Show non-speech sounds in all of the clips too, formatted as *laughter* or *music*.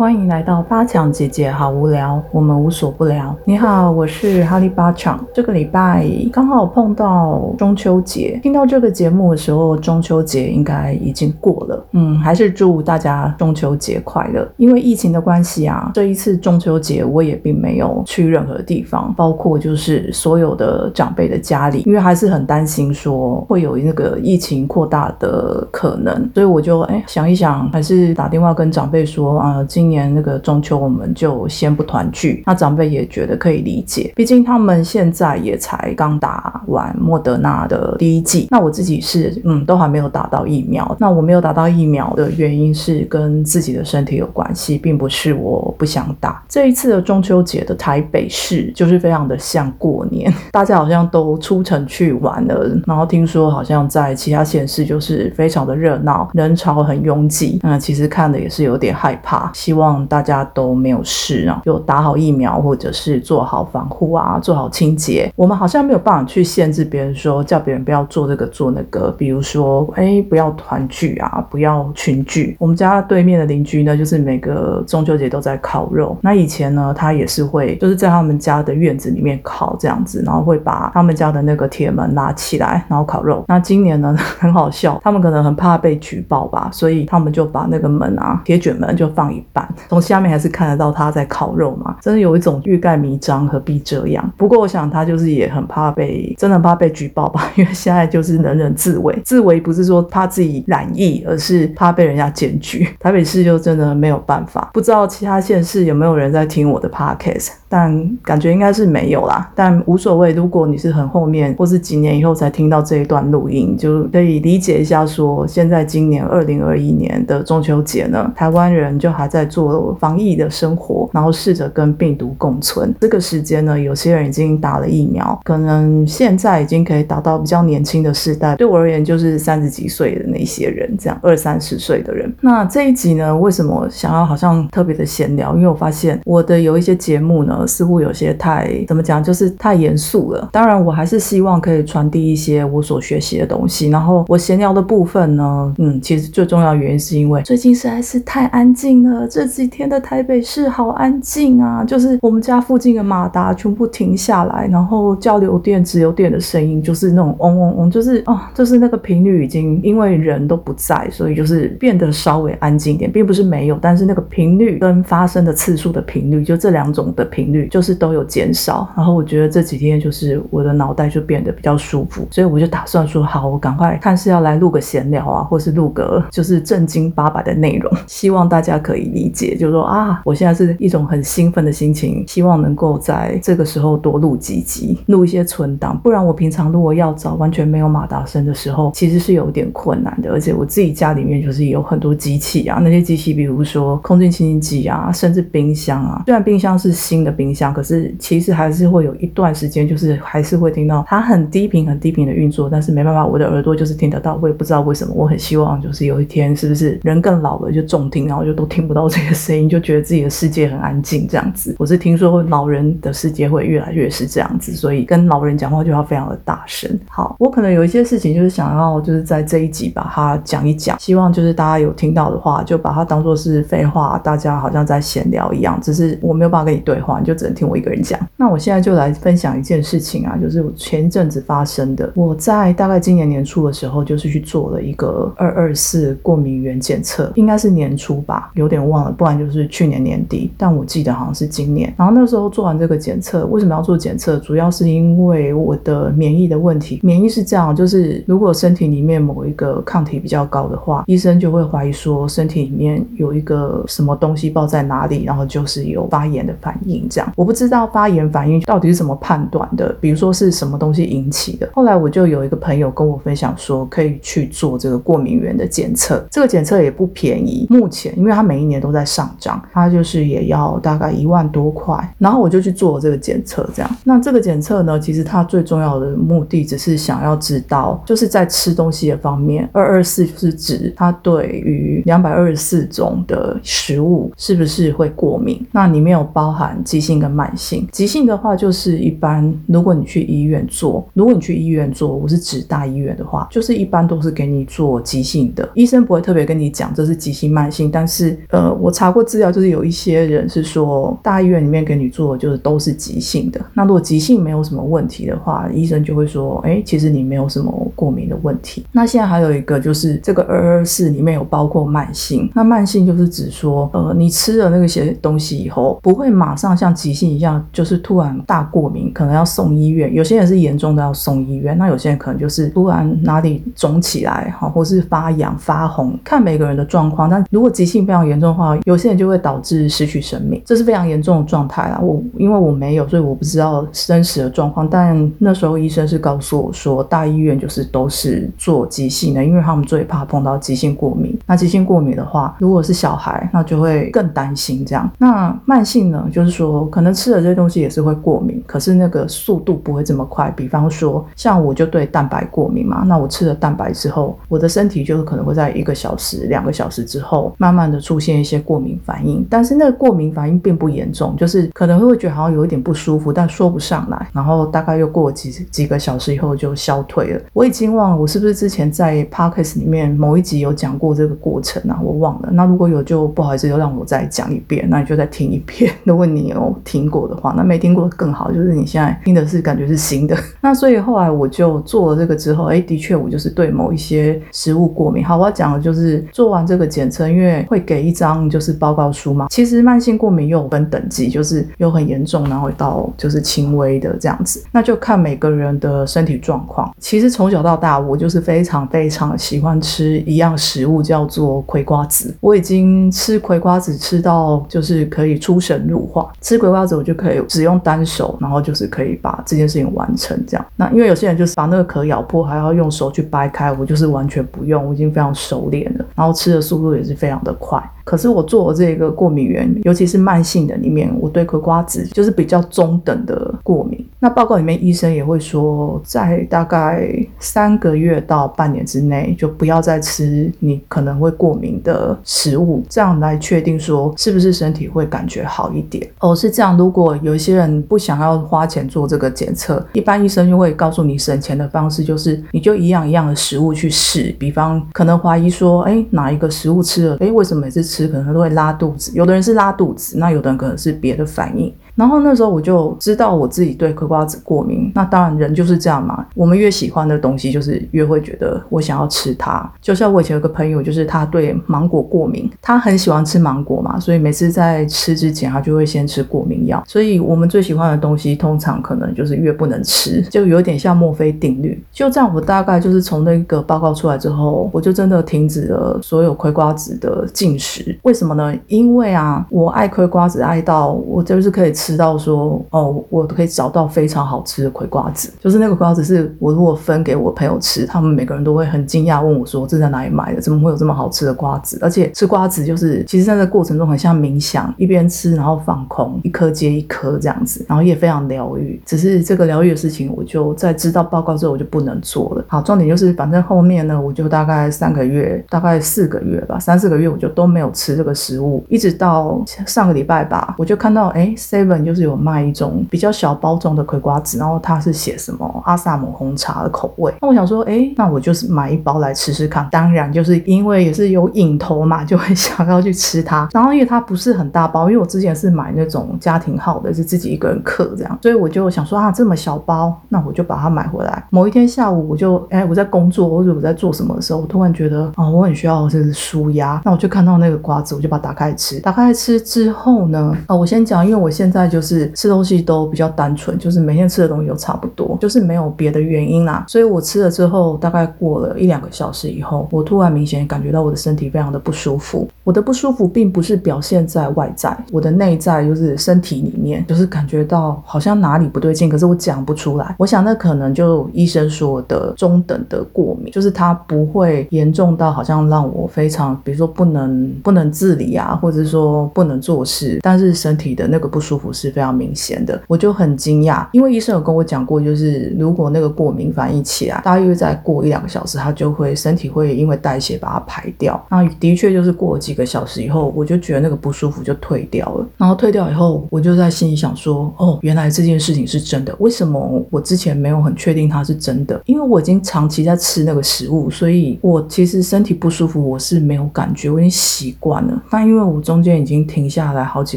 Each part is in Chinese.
欢迎来到八强姐姐好无聊，我们无所不聊。你好，我是哈利八强。这个礼拜刚好碰到中秋节，听到这个节目的时候，中秋节应该已经过了。嗯，还是祝大家中秋节快乐。因为疫情的关系啊，这一次中秋节我也并没有去任何地方，包括就是所有的长辈的家里，因为还是很担心说会有那个疫情扩大的可能，所以我就哎想一想，还是打电话跟长辈说啊，今年那个中秋我们就先不团聚，那长辈也觉得可以理解，毕竟他们现在也才刚打完莫德纳的第一剂，那我自己是嗯都还没有打到疫苗，那我没有打到疫苗的原因是跟自己的身体有关系，并不是我不想打。这一次的中秋节的台北市就是非常的像过年，*laughs* 大家好像都出城去玩了，然后听说好像在其他县市就是非常的热闹，人潮很拥挤，那其实看的也是有点害怕，希望。望大家都没有事啊，就打好疫苗，或者是做好防护啊，做好清洁。我们好像没有办法去限制别人，说叫别人不要做这个做那个。比如说，哎，不要团聚啊，不要群聚。我们家对面的邻居呢，就是每个中秋节都在烤肉。那以前呢，他也是会就是在他们家的院子里面烤这样子，然后会把他们家的那个铁门拉起来，然后烤肉。那今年呢，很好笑，他们可能很怕被举报吧，所以他们就把那个门啊，铁卷门就放一半。从下面还是看得到他在烤肉嘛，真的有一种欲盖弥彰，何必这样？不过我想他就是也很怕被，真的怕被举报吧，*laughs* 因为现在就是人人自危，自危不是说怕自己染疫，而是怕被人家检举。台北市就真的没有办法，不知道其他县市有没有人在听我的 podcast，但感觉应该是没有啦，但无所谓。如果你是很后面或是几年以后才听到这一段录音，就可以理解一下，说现在今年二零二一年的中秋节呢，台湾人就还在做。防疫的生活，然后试着跟病毒共存。这个时间呢，有些人已经打了疫苗，可能现在已经可以达到比较年轻的世代。对我而言，就是三十几岁的那些人，这样二三十岁的人。那这一集呢，为什么想要好像特别的闲聊？因为我发现我的有一些节目呢，似乎有些太怎么讲，就是太严肃了。当然，我还是希望可以传递一些我所学习的东西。然后我闲聊的部分呢，嗯，其实最重要原因是因为最近实在是太安静了，这几天的台北市好安静啊，就是我们家附近的马达全部停下来，然后交流电、直流电的声音就是那种嗡嗡嗡，就是哦，就是那个频率已经因为人都不在，所以就是变得稍微安静一点，并不是没有，但是那个频率跟发生的次数的频率，就这两种的频率就是都有减少。然后我觉得这几天就是我的脑袋就变得比较舒服，所以我就打算说好，我赶快看是要来录个闲聊啊，或是录个就是正经八百的内容，*laughs* 希望大家可以理解。就是说啊，我现在是一种很兴奋的心情，希望能够在这个时候多录几集，录一些存档。不然我平常如果要找完全没有马达声的时候，其实是有点困难的。而且我自己家里面就是有很多机器啊，那些机器，比如说空气清新机啊，甚至冰箱啊。虽然冰箱是新的冰箱，可是其实还是会有一段时间，就是还是会听到它很低频、很低频的运作。但是没办法，我的耳朵就是听得到，我也不知道为什么。我很希望就是有一天，是不是人更老了就重听，然后就都听不到这些声。音就觉得自己的世界很安静，这样子。我是听说老人的世界会越来越是这样子，所以跟老人讲话就要非常的大声。好，我可能有一些事情就是想要就是在这一集把它讲一讲，希望就是大家有听到的话，就把它当做是废话，大家好像在闲聊一样。只是我没有办法跟你对话，就就只能听我一个人讲。那我现在就来分享一件事情啊，就是我前阵子发生的。我在大概今年年初的时候，就是去做了一个二二四过敏原检测，应该是年初吧，有点忘了，不然。就是去年年底，但我记得好像是今年。然后那时候做完这个检测，为什么要做检测？主要是因为我的免疫的问题。免疫是这样，就是如果身体里面某一个抗体比较高的话，医生就会怀疑说身体里面有一个什么东西爆在哪里，然后就是有发炎的反应。我不知道发炎反应到底是怎么判断的，比如说是什么东西引起的。后来我就有一个朋友跟我分享说，可以去做这个过敏源的检测。这个检测也不便宜，目前因为它每一年都在上。涨，它就是也要大概一万多块，然后我就去做这个检测，这样。那这个检测呢，其实它最重要的目的只是想要知道，就是在吃东西的方面，二二四是指它对于两百二十四种的食物是不是会过敏？那里面有包含鸡急性跟慢性。急性的话，就是一般如果你去医院做，如果你去医院做，我是指大医院的话，就是一般都是给你做急性的，医生不会特别跟你讲这是急性慢性。但是呃，我查过资料，就是有一些人是说大医院里面给你做的就是都是急性的。那如果急性没有什么问题的话，医生就会说，哎，其实你没有什么过敏的问题。那现在还有一个就是这个二二四里面有包括慢性，那慢性就是指说，呃，你吃了那个些东西以后，不会马上像急性一样，就是突然大过敏，可能要送医院。有些人是严重的要送医院，那有些人可能就是突然哪里肿起来，哈，或是发痒发红，看每个人的状况。但如果急性非常严重的话，有些人就会导致失去生命，这是非常严重的状态啦。我因为我没有，所以我不知道真实的状况。但那时候医生是告诉我说，大医院就是都是做急性的，因为他们最怕碰到急性过敏。那急性过敏的话，如果是小孩，那就会更担心这样。那慢性呢，就是说可能吃的这些东西也是会过敏，可是那个速度不会这么快。比方说，像我就对蛋白过敏嘛，那我吃了蛋白之后，我的身体就是可能会在一个小时、两个小时之后，慢慢的出现一些过敏反应。但是那个过敏反应并不严重，就是可能会觉得好像有一点不舒服，但说不上来。然后大概又过几几个小时以后就消退了。我已经忘了我是不是之前在 podcast 里面某一集有讲过这个过程啊？我忘了。那如果有就不好意思，就让我再讲一遍。那你就再听一遍。*laughs* 如果你有听过的话，那没听过更好，就是你现在听的是感觉是新的。*laughs* 那所以后来我就做了这个之后，哎，的确我就是对某一些食物过敏。好，我要讲的就是做完这个检测，因为会给一张就是报告书嘛。其实慢性过敏又分等级，就是有很严重，然后到就是轻微的这样子。那就看每个人的身体状况。其实从小到大，我就是非常非常喜欢吃一样食物，叫做葵瓜子。我已经吃葵瓜子吃到就是可以出神入化，吃葵瓜子我就可以只用单手，然后就是可以把这件事情完成这样。那因为有些人就是把那个壳咬破，还要用手去掰开，我就是完全不用，我已经非常熟练了，然后吃的速度也是非常的快。可是我做这个过敏源，尤其是慢性的里面，我对葵瓜子就是比较中等的过敏。那报告里面医生也会说，在大概三个月到半年之内，就不要再吃你可能会过敏的食物，这样来确定说是不是身体会感觉好一点。哦，是这样。如果有一些人不想要花钱做这个检测，一般医生就会告诉你省钱的方式，就是你就一样一样的食物去试。比方可能怀疑说，哎，哪一个食物吃了，哎，为什么每次吃可能都会拉肚子？有的人是拉肚子，那有的人可能是别的反应。然后那时候我就知道我自己对嗑瓜子过敏。那当然人就是这样嘛，我们越喜欢的东西，就是越会觉得我想要吃它。就像我以前有个朋友，就是他对芒果过敏，他很喜欢吃芒果嘛，所以每次在吃之前，他就会先吃过敏药。所以我们最喜欢的东西，通常可能就是越不能吃，就有点像墨菲定律。就这样，我大概就是从那个报告出来之后，我就真的停止了所有嗑瓜子的进食。为什么呢？因为啊，我爱嗑瓜子爱到我就是可以吃。知道说哦，我可以找到非常好吃的葵瓜子，就是那个瓜子是我如果分给我朋友吃，他们每个人都会很惊讶，问我说这在哪里买的？怎么会有这么好吃的瓜子？而且吃瓜子就是其实在这过程中很像冥想，一边吃然后放空，一颗接一颗这样子，然后也非常疗愈。只是这个疗愈的事情，我就在知道报告之后我就不能做了。好，重点就是反正后面呢，我就大概三个月，大概四个月吧，三四个月我就都没有吃这个食物，一直到上个礼拜吧，我就看到哎，seven。就是有卖一种比较小包装的葵瓜子，然后它是写什么阿萨姆红茶的口味。那我想说，哎，那我就是买一包来吃吃看。当然，就是因为也是有瘾头嘛，就会 *laughs* 想要去吃它。然后因为它不是很大包，因为我之前是买那种家庭号的，是自己一个人嗑这样，所以我就想说啊，这么小包，那我就把它买回来。某一天下午，我就哎我在工作或者我在做什么的时候，我突然觉得啊，我很需要就是舒压。那我就看到那个瓜子，我就把它打开吃。打开吃之后呢，啊，我先讲，因为我现在。就是吃东西都比较单纯，就是每天吃的东西都差不多，就是没有别的原因啦。所以我吃了之后，大概过了一两个小时以后，我突然明显感觉到我的身体非常的不舒服。我的不舒服并不是表现在外在，我的内在就是身体里面，就是感觉到好像哪里不对劲，可是我讲不出来。我想那可能就医生说的中等的过敏，就是它不会严重到好像让我非常，比如说不能不能自理啊，或者说不能做事，但是身体的那个不舒服。是非常明显的，我就很惊讶，因为医生有跟我讲过，就是如果那个过敏反应起来，大约再过一两个小时，它就会身体会因为代谢把它排掉。那的确就是过了几个小时以后，我就觉得那个不舒服就退掉了。然后退掉以后，我就在心里想说，哦，原来这件事情是真的。为什么我之前没有很确定它是真的？因为我已经长期在吃那个食物，所以我其实身体不舒服我是没有感觉，我已经习惯了。但因为我中间已经停下来好几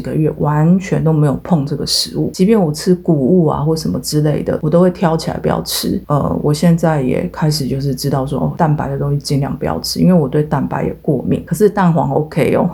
个月，完全都没有碰这个食物，即便我吃谷物啊或什么之类的，我都会挑起来不要吃。呃，我现在也开始就是知道说，蛋白的东西尽量不要吃，因为我对蛋白也过敏。可是蛋黄 OK 哦。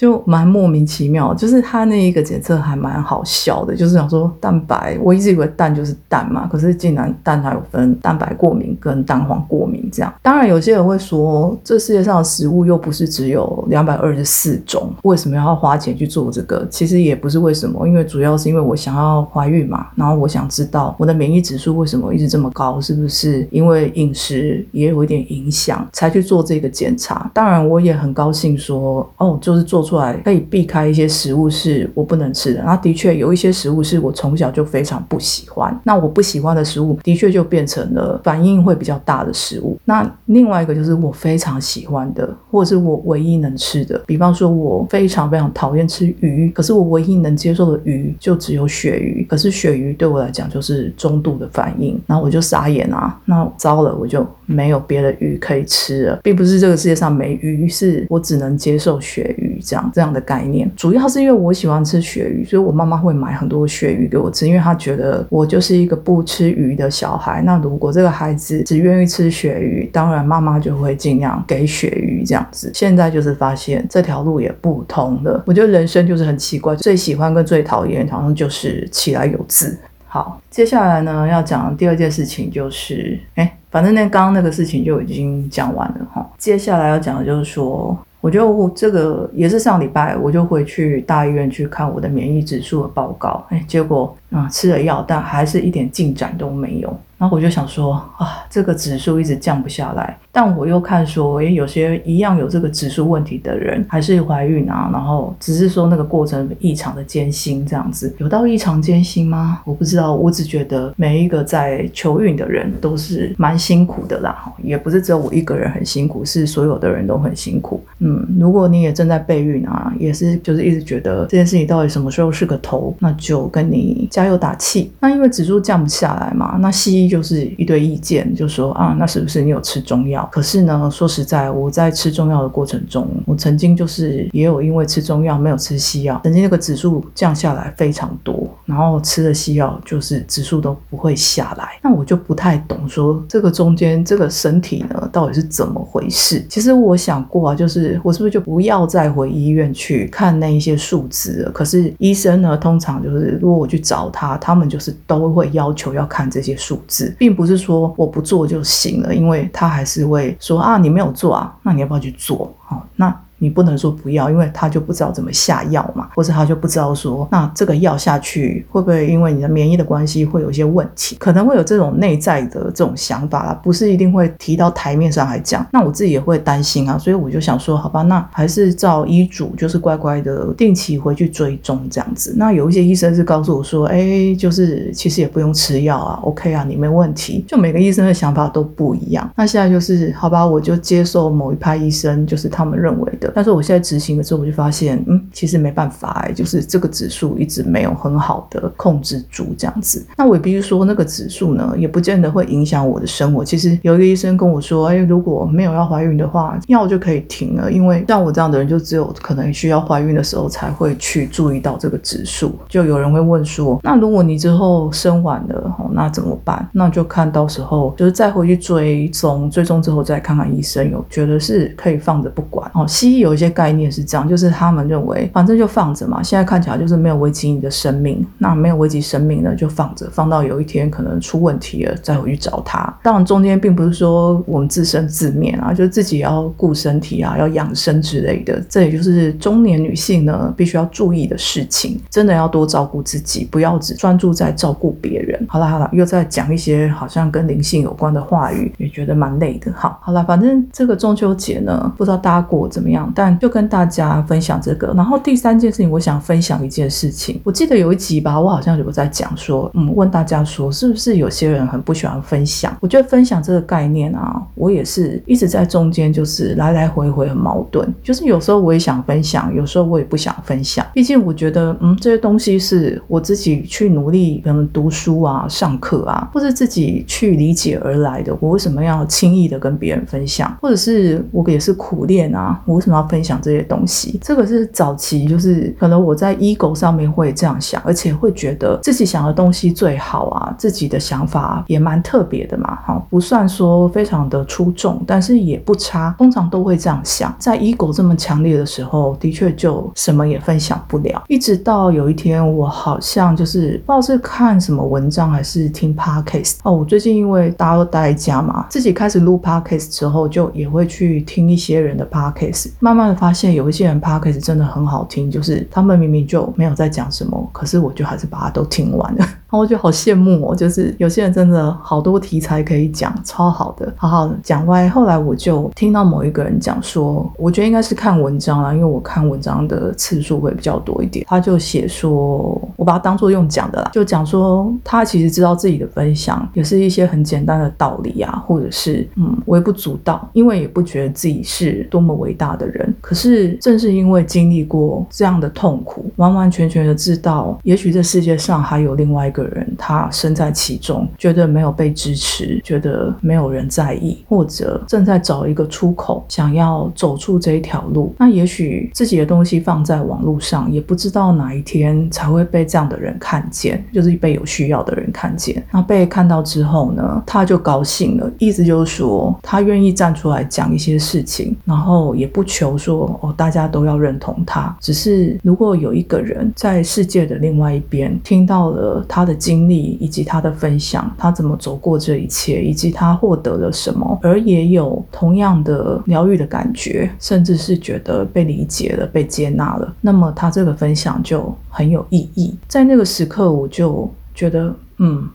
就蛮莫名其妙，就是他那一个检测还蛮好笑的，就是想说蛋白，我一直以为蛋就是蛋嘛，可是竟然蛋还有分蛋白过敏跟蛋黄过敏这样。当然有些人会说，这世界上的食物又不是只有两百二十四种，为什么要花钱去做这个？其实也不是为什么，因为主要是因为我想要怀孕嘛，然后我想知道我的免疫指数为什么一直这么高，是不是因为饮食也有一点影响才去做这个检查？当然我也很高兴说，哦，就是做。出来可以避开一些食物是我不能吃的，那的确有一些食物是我从小就非常不喜欢。那我不喜欢的食物的确就变成了反应会比较大的食物。那另外一个就是我非常喜欢的，或者是我唯一能吃的，比方说我非常非常讨厌吃鱼，可是我唯一能接受的鱼就只有鳕鱼。可是鳕鱼对我来讲就是中度的反应，然后我就傻眼啊，那糟了，我就没有别的鱼可以吃了，并不是这个世界上没鱼，是我只能接受鳕鱼这样。这样的概念，主要是因为我喜欢吃鳕鱼，所以我妈妈会买很多鳕鱼给我吃，因为她觉得我就是一个不吃鱼的小孩。那如果这个孩子只愿意吃鳕鱼，当然妈妈就会尽量给鳕鱼这样子。现在就是发现这条路也不通了。我觉得人生就是很奇怪，最喜欢跟最讨厌好像就是起来有字。好，接下来呢要讲第二件事情就是，哎，反正那刚刚那个事情就已经讲完了哈。接下来要讲的就是说。我就这个也是上礼拜，我就回去大医院去看我的免疫指数的报告，哎，结果啊吃了药，但还是一点进展都没有。然后我就想说啊，这个指数一直降不下来，但我又看说，诶，有些一样有这个指数问题的人还是怀孕啊，然后只是说那个过程异常的艰辛，这样子有到异常艰辛吗？我不知道，我只觉得每一个在求孕的人都是蛮辛苦的啦，也不是只有我一个人很辛苦，是所有的人都很辛苦。嗯，如果你也正在备孕啊，也是就是一直觉得这件事情到底什么时候是个头，那就跟你加油打气。那因为指数降不下来嘛，那西医。就是一堆意见，就说啊，那是不是你有吃中药？可是呢，说实在，我在吃中药的过程中，我曾经就是也有因为吃中药没有吃西药，曾经那个指数降下来非常多，然后吃了西药就是指数都不会下来。那我就不太懂，说这个中间这个身体呢到底是怎么回事？其实我想过啊，就是我是不是就不要再回医院去看那一些数字了？可是医生呢，通常就是如果我去找他，他们就是都会要求要看这些数字。并不是说我不做就行了，因为他还是会说啊，你没有做啊，那你要不要去做？好，那。你不能说不要，因为他就不知道怎么下药嘛，或者他就不知道说，那这个药下去会不会因为你的免疫的关系会有一些问题，可能会有这种内在的这种想法啦，不是一定会提到台面上来讲。那我自己也会担心啊，所以我就想说，好吧，那还是照医嘱，就是乖乖的定期回去追踪这样子。那有一些医生是告诉我说，哎，就是其实也不用吃药啊，OK 啊，你没问题。就每个医生的想法都不一样。那现在就是好吧，我就接受某一派医生就是他们认为的。但是我现在执行了之后，我就发现，嗯，其实没办法哎，就是这个指数一直没有很好的控制住这样子。那我也必须说，那个指数呢，也不见得会影响我的生活。其实有一个医生跟我说，哎，如果没有要怀孕的话，药就可以停了，因为像我这样的人，就只有可能需要怀孕的时候才会去注意到这个指数。就有人会问说，那如果你之后生完了，哦那怎么办？那就看到时候就是再回去追踪，追踪之后再看看医生，有觉得是可以放着不管哦。西医。有一些概念是这样，就是他们认为反正就放着嘛，现在看起来就是没有危及你的生命，那没有危及生命呢就放着，放到有一天可能出问题了再回去找他。当然中间并不是说我们自生自灭啊，就是自己要顾身体啊，要养生之类的。这也就是中年女性呢必须要注意的事情，真的要多照顾自己，不要只专注在照顾别人。好了好了，又在讲一些好像跟灵性有关的话语，也觉得蛮累的。好好了，反正这个中秋节呢，不知道大家过怎么样。但就跟大家分享这个。然后第三件事情，我想分享一件事情。我记得有一集吧，我好像有在讲说，嗯，问大家说，是不是有些人很不喜欢分享？我觉得分享这个概念啊，我也是一直在中间，就是来来回回很矛盾。就是有时候我也想分享，有时候我也不想分享。毕竟我觉得，嗯，这些东西是我自己去努力，可能读书啊、上课啊，或者自己去理解而来的。我为什么要轻易的跟别人分享？或者是我也是苦练啊？我为什么要分享这些东西？这个是早期，就是可能我在 ego 上面会这样想，而且会觉得自己想的东西最好啊，自己的想法也蛮特别的嘛，哈，不算说非常的出众，但是也不差。通常都会这样想，在 ego 这么强烈的时候，的确就什么也分享不了。一直到有一天，我好像就是不知道是看什么文章还是听 podcast 哦，我最近因为大家都待在家嘛，自己开始录 podcast 之后，就也会去听一些人的 podcast，慢慢的发现有一些人 podcast 真的很好听，就是他们明明就没有在讲什么，可是我就还是把它都听完了。然 *laughs* 后我就好羡慕哦，就是有些人真的好多题材可以讲，超好的，好好讲歪。后来我就听到某一个人讲说，我觉得应该是看文章啦，因为我看文章的次数会比较多一点。他就写说，我把它当做用讲的啦，就讲说他其实知道自己的分享也是一些很简单的道理啊，或者是嗯微不足道，因为也不觉得自己是多么伟大的人。可是正是因为经历过这样的痛苦，完完全全的知道，也许这世界上还有另外一个。人他身在其中，觉得没有被支持，觉得没有人在意，或者正在找一个出口，想要走出这一条路。那也许自己的东西放在网络上，也不知道哪一天才会被这样的人看见，就是被有需要的人看见。那被看到之后呢，他就高兴了，意思就是说他愿意站出来讲一些事情，然后也不求说哦大家都要认同他，只是如果有一个人在世界的另外一边听到了他的。经历以及他的分享，他怎么走过这一切，以及他获得了什么，而也有同样的疗愈的感觉，甚至是觉得被理解了、被接纳了，那么他这个分享就很有意义。在那个时刻，我就觉得，嗯，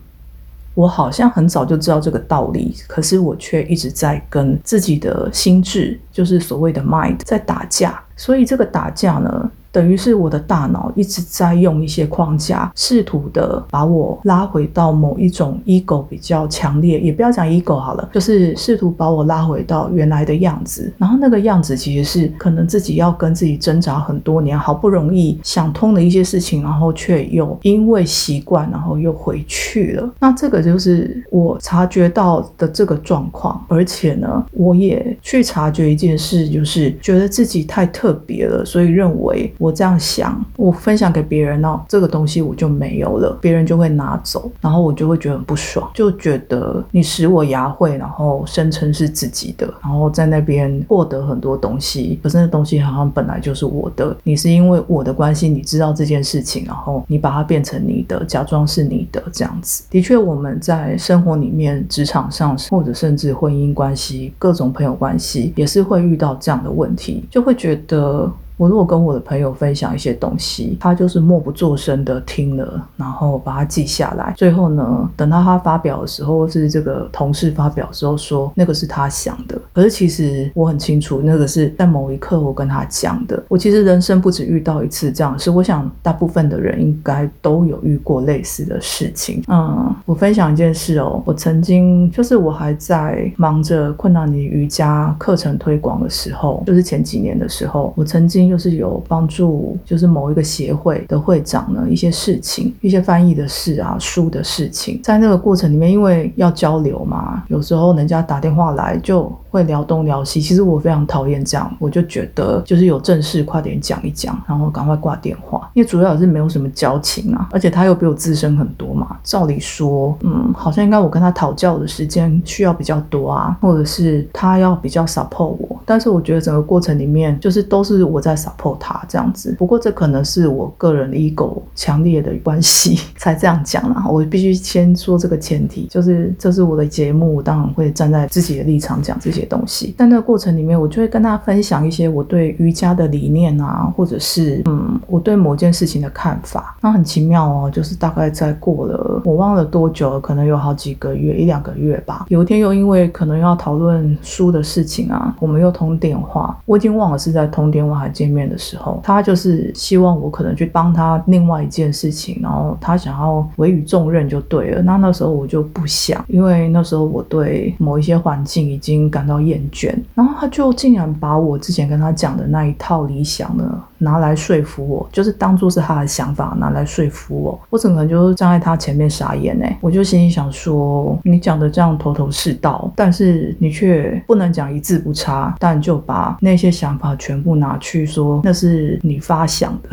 我好像很早就知道这个道理，可是我却一直在跟自己的心智，就是所谓的 mind，在打架。所以这个打架呢？等于是我的大脑一直在用一些框架，试图的把我拉回到某一种 ego 比较强烈，也不要讲 ego 好了，就是试图把我拉回到原来的样子。然后那个样子其实是可能自己要跟自己挣扎很多年，好不容易想通的一些事情，然后却又因为习惯，然后又回去了。那这个就是我察觉到的这个状况，而且呢，我也去察觉一件事，就是觉得自己太特别了，所以认为。我这样想，我分享给别人呢，这个东西我就没有了，别人就会拿走，然后我就会觉得很不爽，就觉得你使我牙慧，然后声称是自己的，然后在那边获得很多东西，可是那东西好像本来就是我的，你是因为我的关系，你知道这件事情，然后你把它变成你的，假装是你的这样子。的确，我们在生活里面、职场上，或者甚至婚姻关系、各种朋友关系，也是会遇到这样的问题，就会觉得。我如果跟我的朋友分享一些东西，他就是默不作声的听了，然后把它记下来。最后呢，等到他发表的时候，或是这个同事发表的时候，说那个是他想的。可是其实我很清楚，那个是在某一刻我跟他讲的。我其实人生不止遇到一次这样事，我想大部分的人应该都有遇过类似的事情。嗯，我分享一件事哦，我曾经就是我还在忙着困难的瑜伽课程推广的时候，就是前几年的时候，我曾经。又是有帮助，就是某一个协会的会长呢，一些事情，一些翻译的事啊，书的事情，在那个过程里面，因为要交流嘛，有时候人家打电话来就会聊东聊西。其实我非常讨厌这样，我就觉得就是有正事快点讲一讲，然后赶快挂电话，因为主要也是没有什么交情啊，而且他又比我资深很多嘛。照理说，嗯，好像应该我跟他讨教的时间需要比较多啊，或者是他要比较 support 我，但是我觉得整个过程里面就是都是我在。support 他这样子，不过这可能是我个人 ego 强烈的关系才这样讲啦。我必须先说这个前提，就是这是我的节目，当然会站在自己的立场讲这些东西。在那个过程里面，我就会跟他分享一些我对瑜伽的理念啊，或者是嗯，我对某件事情的看法。那很奇妙哦，就是大概在过了我忘了多久，可能有好几个月，一两个月吧。有一天又因为可能要讨论书的事情啊，我们又通电话，我已经忘了是在通电话还见面的时候，他就是希望我可能去帮他另外一件事情，然后他想要委以重任就对了。那那时候我就不想，因为那时候我对某一些环境已经感到厌倦，然后他就竟然把我之前跟他讲的那一套理想呢拿来说服我，就是当做是他的想法拿来说服我，我整个人就是站在他前面傻眼哎，我就心里想说，你讲的这样头头是道，但是你却不能讲一字不差，但就把那些想法全部拿去说那是你发想的。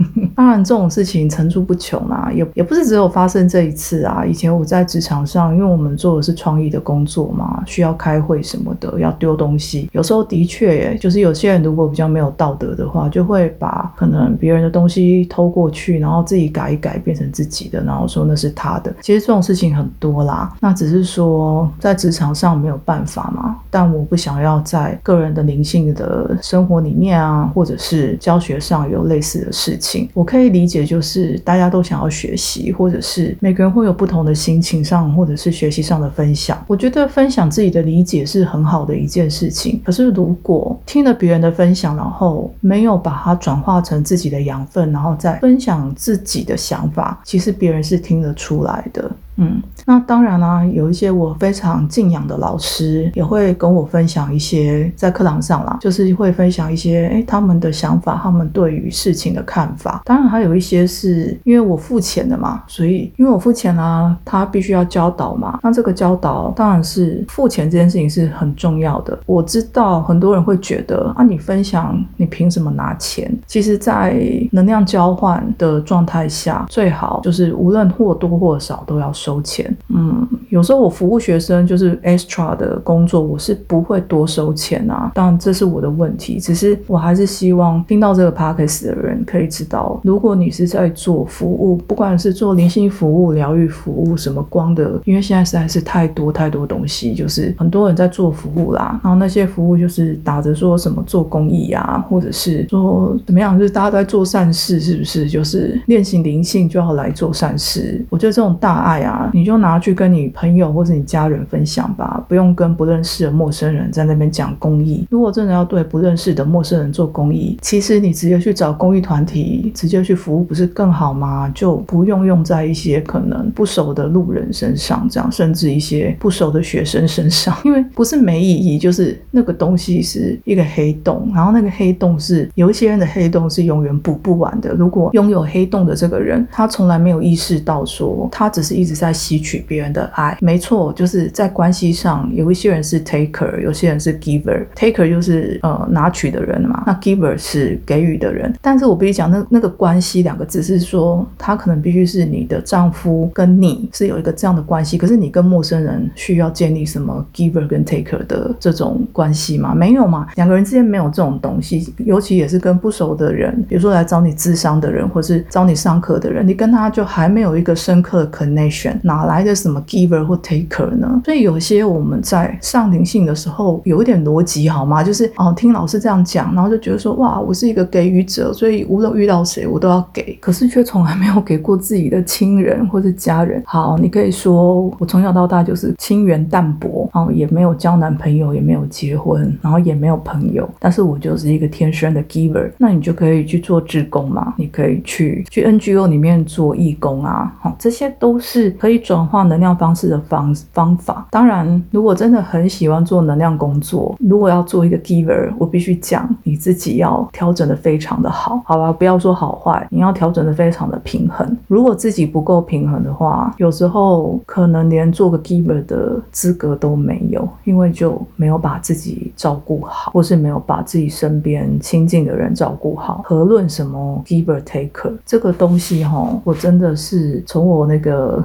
*laughs* 当然这种事情层出不穷啊，也也不是只有发生这一次啊。以前我在职场上，因为我们做的是创意的工作嘛，需要开会什么的，要丢东西，有时候的确，就是有些人如果比较没有道德的话，就会会把可能别人的东西偷过去，然后自己改一改变成自己的，然后说那是他的。其实这种事情很多啦，那只是说在职场上没有办法嘛。但我不想要在个人的灵性的生活里面啊，或者是教学上有类似的事情。我可以理解，就是大家都想要学习，或者是每个人会有不同的心情上，或者是学习上的分享。我觉得分享自己的理解是很好的一件事情。可是如果听了别人的分享，然后没有把它转化成自己的养分，然后再分享自己的想法，其实别人是听得出来的。嗯，那当然啦，有一些我非常敬仰的老师也会跟我分享一些在课堂上啦，就是会分享一些哎他们的想法，他们对于事情的看法。当然还有一些是因为我付钱的嘛，所以因为我付钱啦，他必须要教导嘛。那这个教导当然是付钱这件事情是很重要的。我知道很多人会觉得啊，你分享你凭什么拿钱？其实，在能量交换的状态下，最好就是无论或多或少都要收。收钱，嗯，有时候我服务学生就是 extra 的工作，我是不会多收钱啊。当然这是我的问题，只是我还是希望听到这个 podcast 的人可以知道，如果你是在做服务，不管是做灵性服务、疗愈服务，什么光的，因为现在实在是太多太多东西，就是很多人在做服务啦，然后那些服务就是打着说什么做公益啊，或者是说怎么样，就是大家在做善事，是不是？就是练习灵性就要来做善事，我觉得这种大爱啊。你就拿去跟你朋友或者你家人分享吧，不用跟不认识的陌生人在那边讲公益。如果真的要对不认识的陌生人做公益，其实你直接去找公益团体，直接去服务，不是更好吗？就不用用在一些可能不熟的路人身上，这样甚至一些不熟的学生身上，*laughs* 因为不是没意义，就是那个东西是一个黑洞，然后那个黑洞是有一些人的黑洞是永远补不完的。如果拥有黑洞的这个人，他从来没有意识到说，他只是一直在。吸取别人的爱，没错，就是在关系上，有一些人是 taker，有些人是 giver。taker 就是呃拿取的人嘛，那 giver 是给予的人。但是我必须讲，那那个关系两个字是说，他可能必须是你的丈夫跟你是有一个这样的关系。可是你跟陌生人需要建立什么 giver 跟 taker 的这种关系吗？没有嘛，两个人之间没有这种东西。尤其也是跟不熟的人，比如说来找你咨商的人，或是找你上课的人，你跟他就还没有一个深刻的 connection。哪来的什么 giver 或 taker 呢？所以有些我们在上灵性的时候有一点逻辑好吗？就是哦，听老师这样讲，然后就觉得说哇，我是一个给予者，所以无论遇到谁我都要给，可是却从来没有给过自己的亲人或者家人。好，你可以说我从小到大就是亲缘淡薄，哦，也没有交男朋友，也没有结婚，然后也没有朋友，但是我就是一个天生的 giver。那你就可以去做志工嘛，你可以去去 NGO 里面做义工啊，好，这些都是可以。转化能量方式的方方法，当然，如果真的很喜欢做能量工作，如果要做一个 giver，我必须讲，你自己要调整的非常的好，好吧？不要说好坏，你要调整的非常的平衡。如果自己不够平衡的话，有时候可能连做个 giver 的资格都没有，因为就没有把自己照顾好，或是没有把自己身边亲近的人照顾好。何论什么 giver taker 这个东西哈，我真的是从我那个。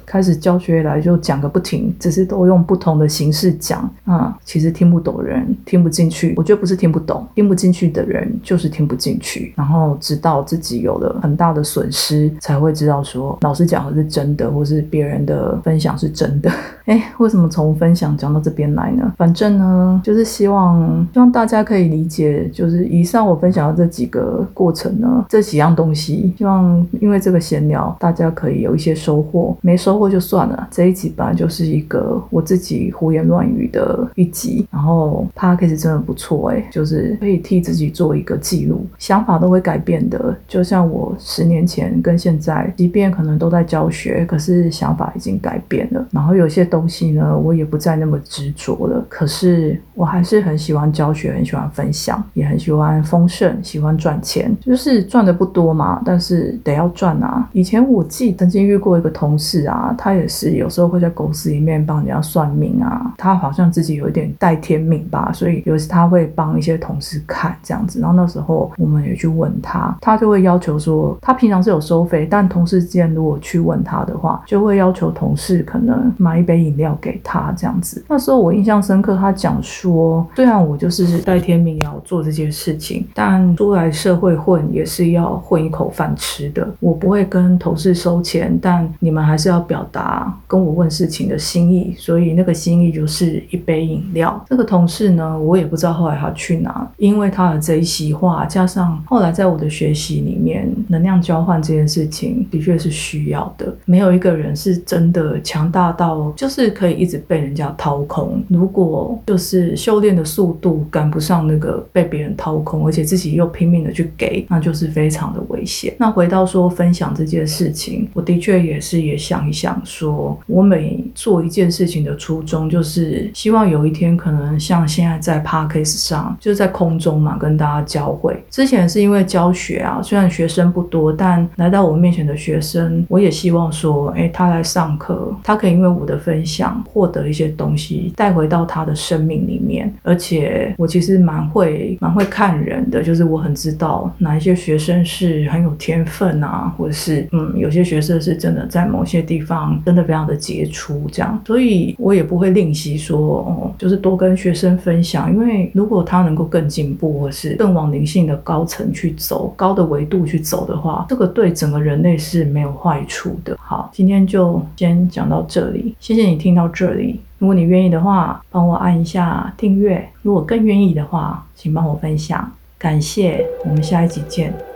开始教学以来就讲个不停，只是都用不同的形式讲啊，其实听不懂人听不进去。我觉得不是听不懂，听不进去的人就是听不进去。然后直到自己有了很大的损失，才会知道说老师讲的是真的，或是别人的分享是真的。*laughs* 哎，为什么从分享讲到这边来呢？反正呢，就是希望希望大家可以理解，就是以上我分享的这几个过程呢，这几样东西，希望因为这个闲聊，大家可以有一些收获。没收过就算了，这一集本来就是一个我自己胡言乱语的一集，然后 p a d c a s 真的不错哎，就是可以替自己做一个记录，想法都会改变的。就像我十年前跟现在，即便可能都在教学，可是想法已经改变了。然后有些东西呢，我也不再那么执着了。可是我还是很喜欢教学，很喜欢分享，也很喜欢丰盛，喜欢赚钱。就是赚的不多嘛，但是得要赚啊。以前我记曾经遇过一个同事啊，他也是有时候会在公司里面帮人家算命啊。他好像自己有一点带天命吧，所以有时他会帮一些同事看这样子。然后那时候我们也去问他，他就会要求说，他平常是有收费，但同事之间如果去问他的话，就会要求同事可能买一杯饮料给他这样子。那时候我印象深刻，他讲说，虽然我就是带天命要做这件事情，但出来社会混也是要混一口饭吃的。我不会跟同事收钱，但你们还是要表表达跟我问事情的心意，所以那个心意就是一杯饮料。这个同事呢，我也不知道后来他去哪，因为他的这一席话，加上后来在我的学习里面，能量交换这件事情的确是需要的。没有一个人是真的强大到就是可以一直被人家掏空。如果就是修炼的速度赶不上那个被别人掏空，而且自己又拼命的去给，那就是非常的危险。那回到说分享这件事情，我的确也是也想一想，说我每做一件事情的初衷，就是希望有一天可能像现在在 p a r k a s 上，就是在空中嘛，跟大家教会。之前是因为教学啊，虽然学生不多，但来到我面前的学生，我也希望说，哎，他来上课，他可以因为我的分享获得一些东西，带回到他的生命里面。而且我其实蛮会蛮会看人的，就是我很知道哪一些学生是很有天分啊，或者是嗯，有些学生是真的在某些地方方真的非常的杰出，这样，所以我也不会吝惜说，哦，就是多跟学生分享，因为如果他能够更进步，或是更往灵性的高层去走，高的维度去走的话，这个对整个人类是没有坏处的。好，今天就先讲到这里，谢谢你听到这里。如果你愿意的话，帮我按一下订阅；如果更愿意的话，请帮我分享。感谢，我们下一集见。